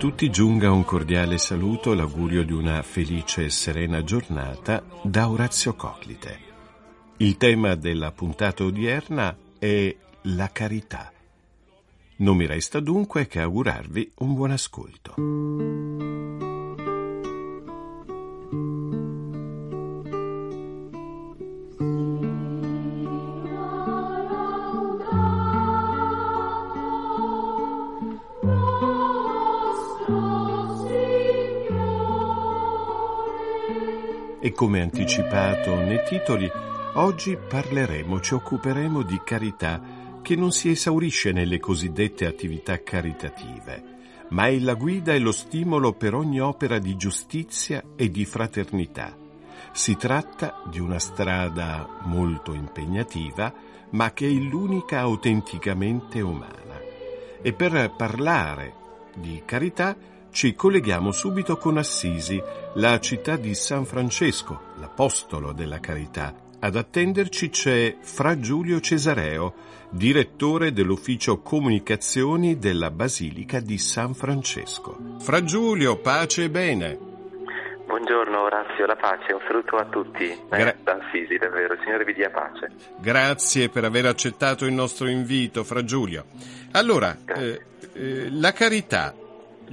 tutti giunga un cordiale saluto, l'augurio di una felice e serena giornata da Orazio Coclite. Il tema della puntata odierna è la carità. Non mi resta dunque che augurarvi un buon ascolto. E come anticipato nei titoli, oggi parleremo, ci occuperemo di carità che non si esaurisce nelle cosiddette attività caritative, ma è la guida e lo stimolo per ogni opera di giustizia e di fraternità. Si tratta di una strada molto impegnativa, ma che è l'unica autenticamente umana. E per parlare di carità ci colleghiamo subito con Assisi, la città di San Francesco, l'apostolo della carità. Ad attenderci c'è Fra Giulio Cesareo, direttore dell'ufficio comunicazioni della Basilica di San Francesco. Fra Giulio, pace e bene. Buongiorno Orazio, la pace, un saluto a tutti. Gra- eh, da Assisi, davvero, il Signore vi dia pace. Grazie per aver accettato il nostro invito, Fra Giulio. Allora, eh, eh, la carità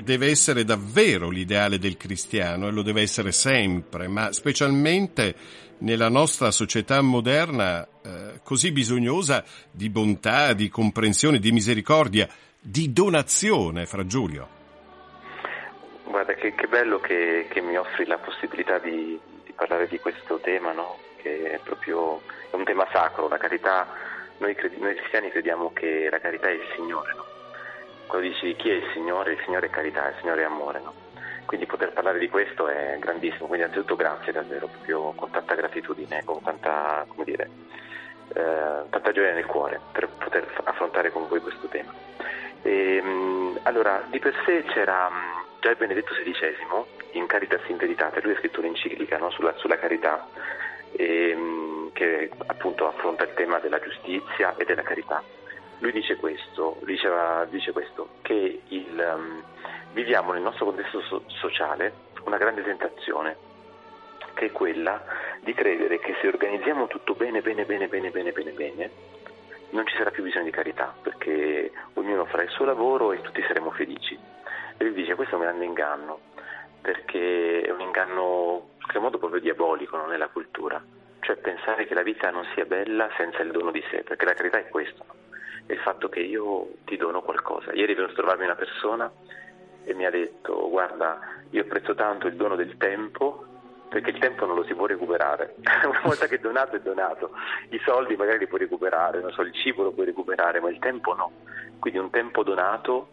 deve essere davvero l'ideale del cristiano e lo deve essere sempre, ma specialmente nella nostra società moderna eh, così bisognosa di bontà, di comprensione, di misericordia, di donazione, fra Giulio. Guarda, che, che bello che, che, mi offri la possibilità di, di parlare di questo tema, no? che è proprio è un tema sacro, la carità, noi, credi, noi cristiani crediamo che la carità è il Signore, no? Quando dici chi è il Signore, il Signore è carità, il Signore è amore, no? Quindi poter parlare di questo è grandissimo, quindi anzitutto grazie davvero, proprio con tanta gratitudine, con tanta, come dire, eh, tanta gioia nel cuore per poter affrontare con voi questo tema. E, allora, di per sé c'era già il Benedetto XVI in Caritas in Veritate, lui ha scritto un'enciclica no, sulla, sulla, carità e, che appunto affronta il tema della giustizia e della carità lui dice questo, diceva, dice questo che il, um, viviamo nel nostro contesto so- sociale una grande tentazione, che è quella di credere che se organizziamo tutto bene, bene, bene, bene, bene, bene, bene, non ci sarà più bisogno di carità, perché ognuno farà il suo lavoro e tutti saremo felici. E lui dice questo è un grande inganno, perché è un inganno in qualche modo proprio diabolico, non è cultura, cioè pensare che la vita non sia bella senza il dono di sé, perché la carità è questo il fatto che io ti dono qualcosa. Ieri è venuto a trovarmi una persona e mi ha detto guarda, io apprezzo tanto il dono del tempo perché il tempo non lo si può recuperare. Una volta che è donato è donato. I soldi magari li puoi recuperare, so, il cibo lo puoi recuperare, ma il tempo no. Quindi un tempo donato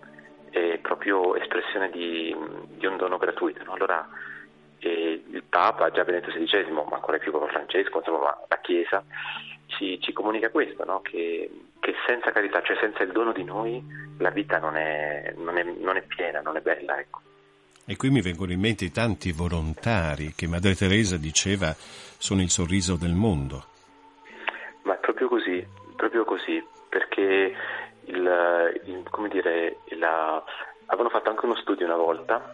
è proprio espressione di, di un dono gratuito. No? Allora eh, il Papa, già Benedetto XVI, ma ancora più Papa Francesco, insomma la Chiesa, ci, ci comunica questo, no? che, che, senza carità, cioè senza il dono di noi, la vita non è, non è, non è piena, non è bella. Ecco. E qui mi vengono in mente i tanti volontari che Madre Teresa diceva sono il sorriso del mondo. Ma è proprio così, proprio così, perché il, il, come dire, la, avevano fatto anche uno studio una volta,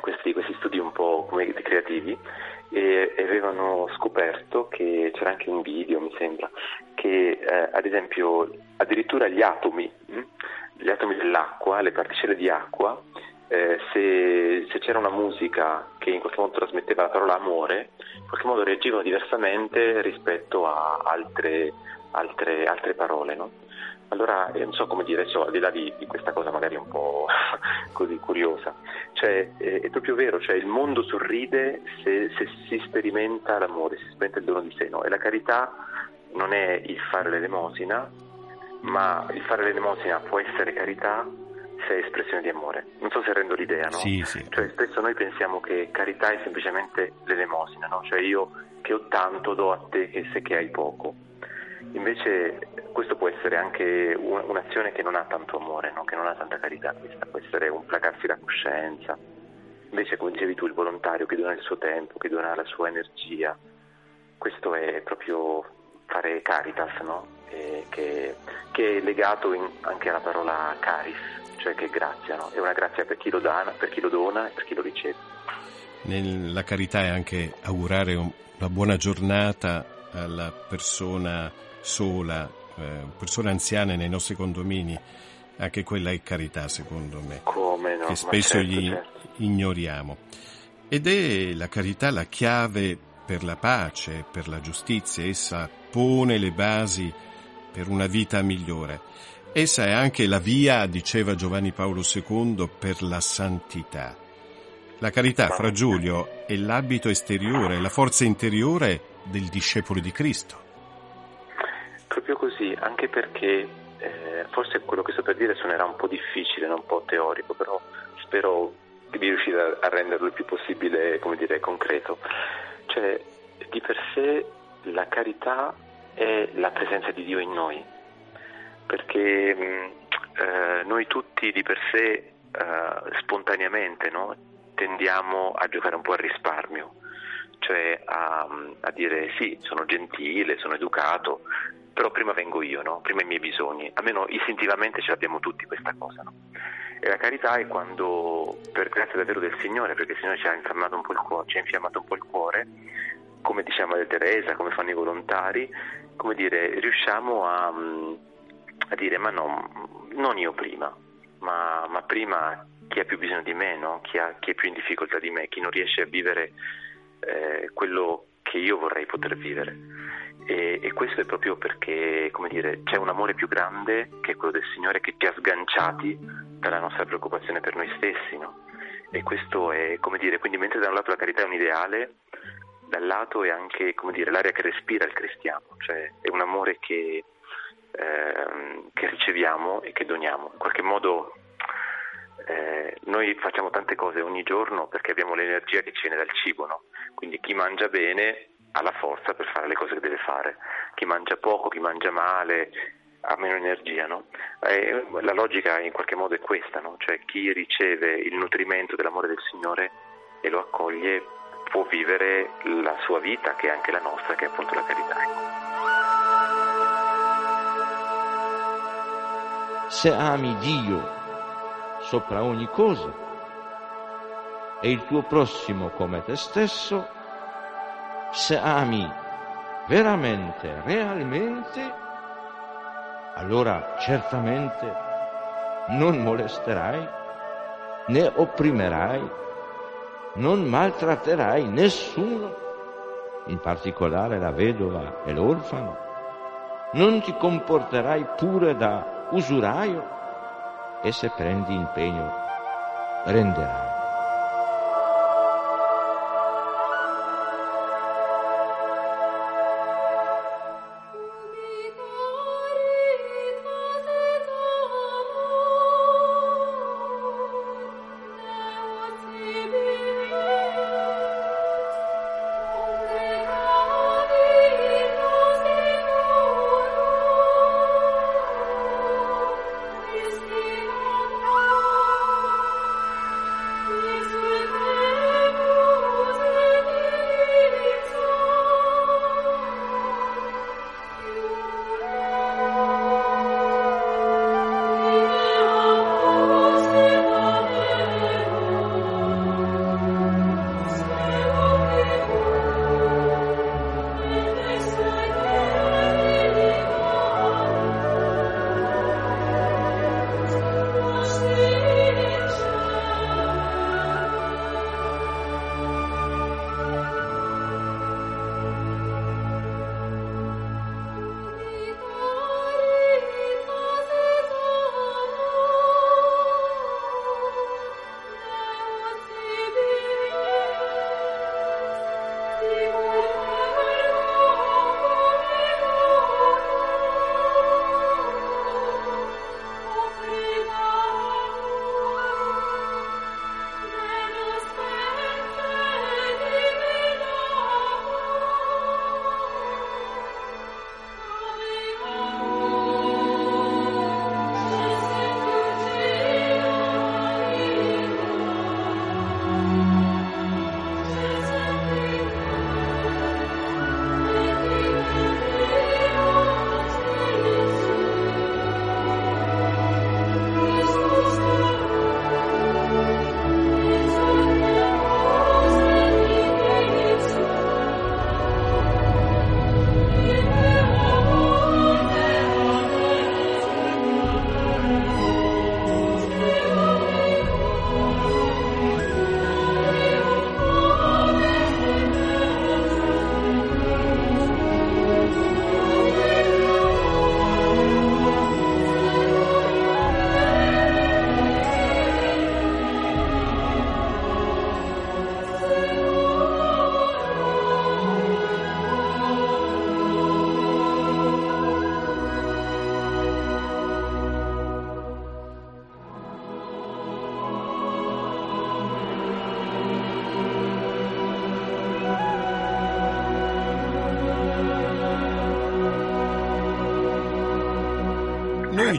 questi, questi studi un po' creativi, e avevano scoperto che c'era anche un video, mi sembra, che eh, ad esempio addirittura gli atomi, hm, gli atomi dell'acqua, le particelle di acqua, eh, se, se, c'era una musica che in qualche modo trasmetteva la parola amore, in qualche modo reagivano diversamente rispetto a altre, altre, altre parole. No? Allora, eh, non so come dire, cioè, al di là di, di, questa cosa magari un po' così curiosa, cioè, è, è, proprio vero, cioè, il mondo sorride se, se, si sperimenta l'amore, si sperimenta il dono di sé, no? e la carità non è il fare l'elemosina, ma il fare l'elemosina può essere carità se è espressione di amore. Non so se rendo l'idea, no? Sì, sì. Cioè, spesso noi pensiamo che carità è semplicemente l'elemosina, no? Cioè io che ho tanto do a te che se che hai poco. Invece questo può essere anche un'azione che non ha tanto amore, no? che non ha tanta carità, questa può essere un placarsi la coscienza. Invece, come dicevi tu, il volontario che dona il suo tempo, che dona la sua energia, questo è proprio fare caritas, no? che, che, è legato in, anche alla parola caris, cioè che è grazia, no? è una grazia per chi lo dona, per chi lo dona e per chi lo riceve. Nella carità è anche augurare una buona giornata alla persona sola, eh, persone anziane nei nostri condomini, anche quella è carità secondo me, Come no, che spesso certo, gli certo. ignoriamo. Ed è la carità la chiave per la pace, per la giustizia, essa pone le basi per una vita migliore. Essa è anche la via, diceva Giovanni Paolo II, per la santità. La carità, fra Giulio, è l'abito esteriore, la forza interiore del discepolo di Cristo. Proprio così, anche perché eh, forse quello che sto per dire suonerà un po' difficile, un po' teorico, però spero di riuscire a, renderlo il più possibile, come dire, concreto. Cioè, di per sé la carità è la presenza di Dio in noi, perché mh, eh, noi tutti di per sé eh, spontaneamente no? tendiamo a giocare un po' al risparmio, cioè a, a, dire sì, sono gentile, sono educato, però prima vengo io, no? prima i miei bisogni, almeno istintivamente ce l'abbiamo tutti questa cosa. No? E la carità è quando, per grazia davvero del Signore, perché il Signore ci ha infiammato un po' il cuore, ci ha infiammato un po' il cuore come diciamo Madre Teresa, come fanno i volontari, come dire, riusciamo a, a dire ma no, non io prima, ma, ma, prima chi ha più bisogno di me, no? chi, ha, chi, è più in difficoltà di me, chi non riesce a vivere eh, quello che io vorrei poter vivere. E, e, questo è proprio perché, come dire, c'è un amore più grande che quello del Signore che ci ha sganciati dalla nostra preoccupazione per noi stessi, no? E questo è, come dire, quindi mentre da un lato la carità è un ideale, dal lato è anche come dire, l'aria che respira il cristiano, cioè è un amore che, eh, che riceviamo e che doniamo. In qualche modo eh, noi facciamo tante cose ogni giorno perché abbiamo l'energia che ci viene dal cibo, no? quindi chi mangia bene ha la forza per fare le cose che deve fare, chi mangia poco, chi mangia male ha meno energia. No? Eh, la logica in qualche modo è questa, no? cioè chi riceve il nutrimento dell'amore del Signore e lo accoglie può vivere la sua vita, che è anche la nostra, che è appunto la carità. Se ami Dio sopra ogni cosa. E il tuo prossimo come te stesso, se ami veramente, realmente, allora certamente non molesterai né opprimerai non maltratterai nessuno, in particolare la vedova e l'orfano, non ti comporterai pure da usuraio e se prendi impegno renderai.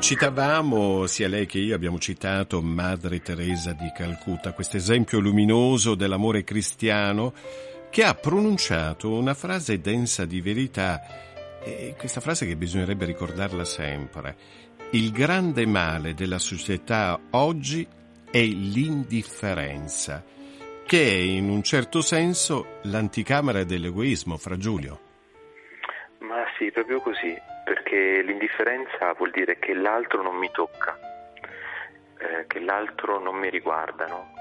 Citavamo, sia lei che io abbiamo citato Madre Teresa di Calcutta, questo esempio luminoso dell'amore cristiano che ha pronunciato una frase densa di verità e questa frase che bisognerebbe ricordarla sempre. Il grande male della società oggi è l'indifferenza, che è in un certo senso l'anticamera dell'egoismo, fra Giulio. Ma sì, proprio così, perché l'indifferenza vuol dire che l'altro non mi tocca, eh, che l'altro non mi riguarda, no?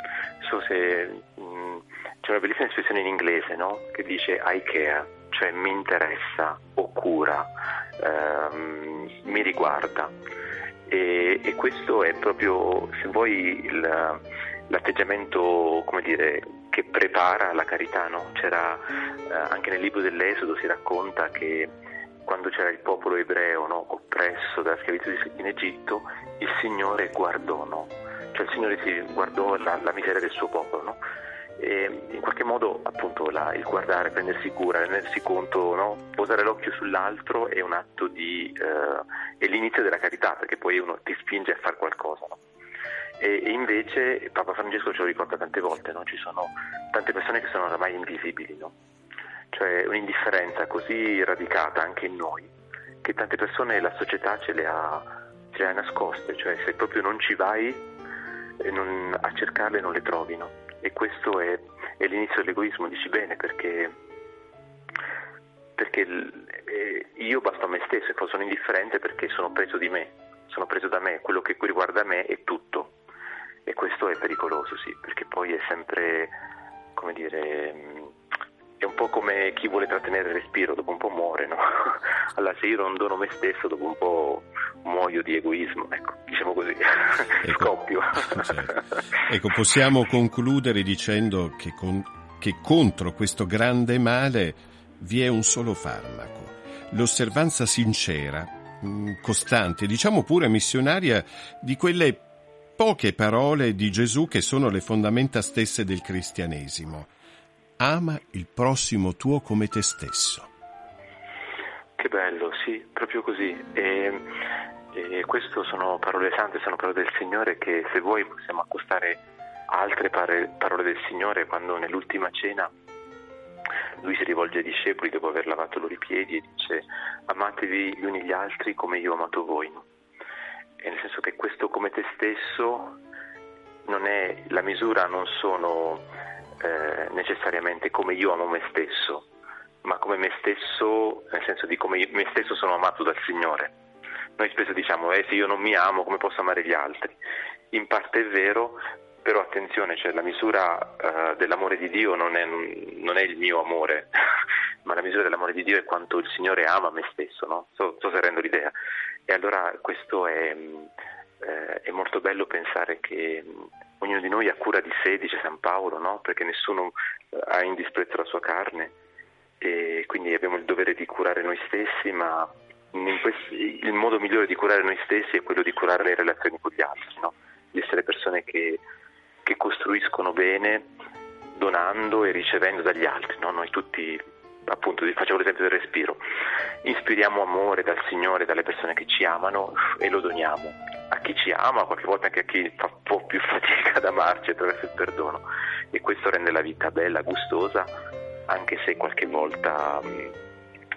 So se mh, mm, c'è una bellissima espressione in inglese, no? Che dice I care, cioè mi interessa o cura, ehm, mi riguarda. E, e, questo è proprio, se vuoi, il, l'atteggiamento, come dire, che prepara la carità, no? C'era eh, anche nel libro dell'Esodo si racconta che quando c'era il popolo ebreo no, oppresso dalla schiavitù in Egitto, il Signore guardò, no? cioè il Signore si guardò la, la miseria del suo popolo. No? In qualche modo appunto la, il guardare, prendersi cura, rendersi conto, no? posare l'occhio sull'altro è un atto di eh, è l'inizio della carità perché poi uno ti spinge a fare qualcosa. No? E, e, invece Papa Francesco ce lo ricorda tante volte, no? ci sono tante persone che sono oramai invisibili, cioè un'indifferenza così radicata anche in noi che tante persone la società ce le ha, ce le ha nascoste, cioè se proprio non ci vai non, a cercarle non le trovi. No? e questo è, è l'inizio dell'egoismo, dici bene, perché, perché eh, io basto a me stesso e sono indifferente perché sono preso di me, sono preso da me, quello che riguarda me è tutto e questo è pericoloso, sì, perché poi è sempre, come dire, è un po' come chi vuole trattenere il respiro, dopo un po' muore, no? Allora se io non dono me stesso, dopo un po' muoio di egoismo, ecco, diciamo così, ecco, scoppio. Certo. Ecco, possiamo concludere dicendo che, con, che contro questo grande male vi è un solo farmaco, l'osservanza sincera, mm, costante, diciamo pure missionaria di quelle poche parole di Gesù che sono le fondamenta stesse del cristianesimo ama il prossimo tuo come te stesso. Che bello, sì, proprio così. E, e queste sono parole sante, sono parole del Signore che se vuoi possiamo accostare altre parole del Signore quando nell'ultima cena lui si rivolge ai discepoli dopo aver lavato loro i piedi e dice amatevi gli uni gli altri come io ho amato voi. E nel senso che questo come te stesso non è la misura, non sono eh, necessariamente come io amo me stesso, ma come me stesso, nel senso di come me stesso sono amato dal Signore. Noi spesso diciamo, eh, se io non mi amo, come posso amare gli altri? In parte è vero, però attenzione, cioè la misura uh, dell'amore di Dio non è, non è, il mio amore, ma la misura dell'amore di Dio è quanto il Signore ama me stesso, no? So, so se rendo l'idea. E allora questo è, eh, è molto bello pensare che ognuno di noi ha cura di sé, dice San Paolo, no? perché nessuno eh, ha in disprezzo la sua carne e quindi abbiamo il dovere di curare noi stessi, ma questi, il modo migliore di curare noi stessi è quello di curare le relazioni con gli altri, no? di essere persone che, che, costruiscono bene donando e ricevendo dagli altri. No? Noi tutti, appunto, facciamo l'esempio del respiro, ispiriamo amore dal Signore, dalle persone che ci amano e lo doniamo a chi ci ama, qualche volta anche a chi fa un po' più fatica ad amarci attraverso il perdono e questo rende la vita bella, gustosa, anche se qualche volta mm,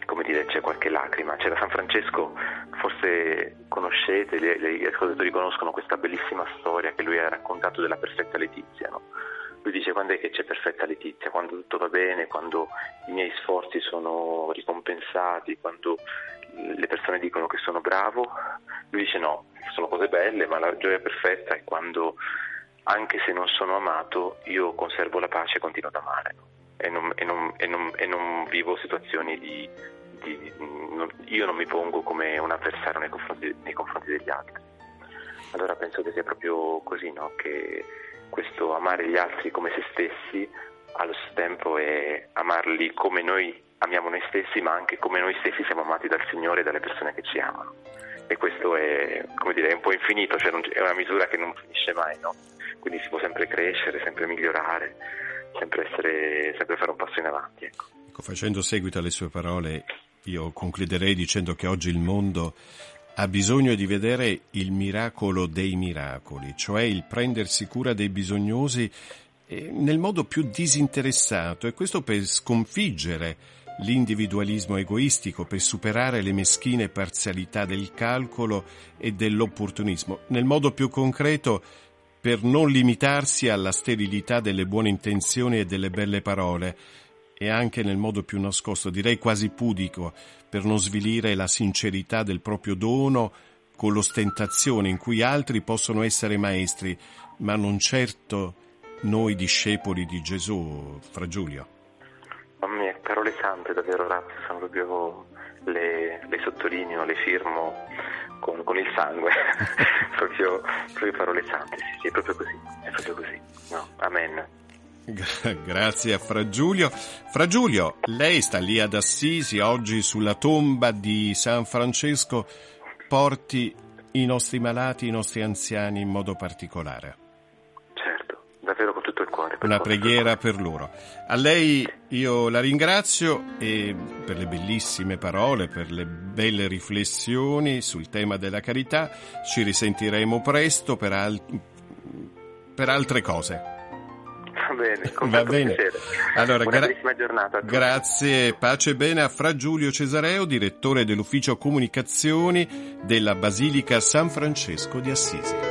come dire, c'è qualche lacrima. C'era San Francesco, forse conoscete, gli ascoltatori conoscono questa bellissima storia che lui ha raccontato della perfetta Letizia. No? Lui dice quando è che c'è perfetta Letizia, quando tutto va bene, quando i miei sforzi sono ricompensati, quando le persone dicono che sono bravo, lui dice no, sono cose belle, ma la gioia perfetta è quando anche se non sono amato io conservo la pace e continuo ad amare. E, non, e, non, e, non, e, non, vivo situazioni di, di io non mi pongo come un avversario nei confronti, nei confronti, degli altri. Allora penso che sia proprio così, no? che questo amare gli altri come se stessi allo stesso tempo è amarli come noi amiamo noi stessi, ma anche come noi stessi siamo amati dal Signore e dalle persone che ci amano. E questo è, dire, un po' infinito, cioè è una misura che non finisce mai, no? Quindi si può sempre crescere, sempre migliorare, sempre, essere, sempre fare un passo in avanti. Ecco. Ecco, facendo seguito alle sue parole, io concluderei dicendo che oggi il mondo ha bisogno di vedere il miracolo dei miracoli, cioè il prendersi cura dei bisognosi eh, nel modo più disinteressato e questo per sconfiggere l'individualismo egoistico, per superare le meschine parzialità del calcolo e dell'opportunismo, nel modo più concreto per non limitarsi alla sterilità delle buone intenzioni e delle belle parole, e anche nel modo più nascosto, direi quasi pudico, per non svilire la sincerità del proprio dono con l'ostentazione in cui altri possono essere maestri, ma non certo noi discepoli di Gesù, fra Giulio. Mamma mia, parole sante davvero, Razzi, sono proprio le, le, sottolineo, le firmo con, con il sangue, proprio, proprio, parole sante, sì, sì, è proprio così, è proprio così. No, amen. Grazie a Fra Giulio. Fra Giulio, lei sta lì ad Assisi, oggi sulla tomba di San Francesco, porti i nostri malati, i nostri anziani in modo particolare. Certo, davvero con tutto il cuore. Una preghiera per loro. A lei io la ringrazio e per le bellissime parole, per le belle riflessioni sul tema della carità. Ci risentiremo presto per, al- per altre cose. Va bene, con Va bene. Allora, Una gra- giornata. Grazie, pace e bene a Fra Giulio Cesareo, direttore dell'ufficio comunicazioni della Basilica San Francesco di Assisi.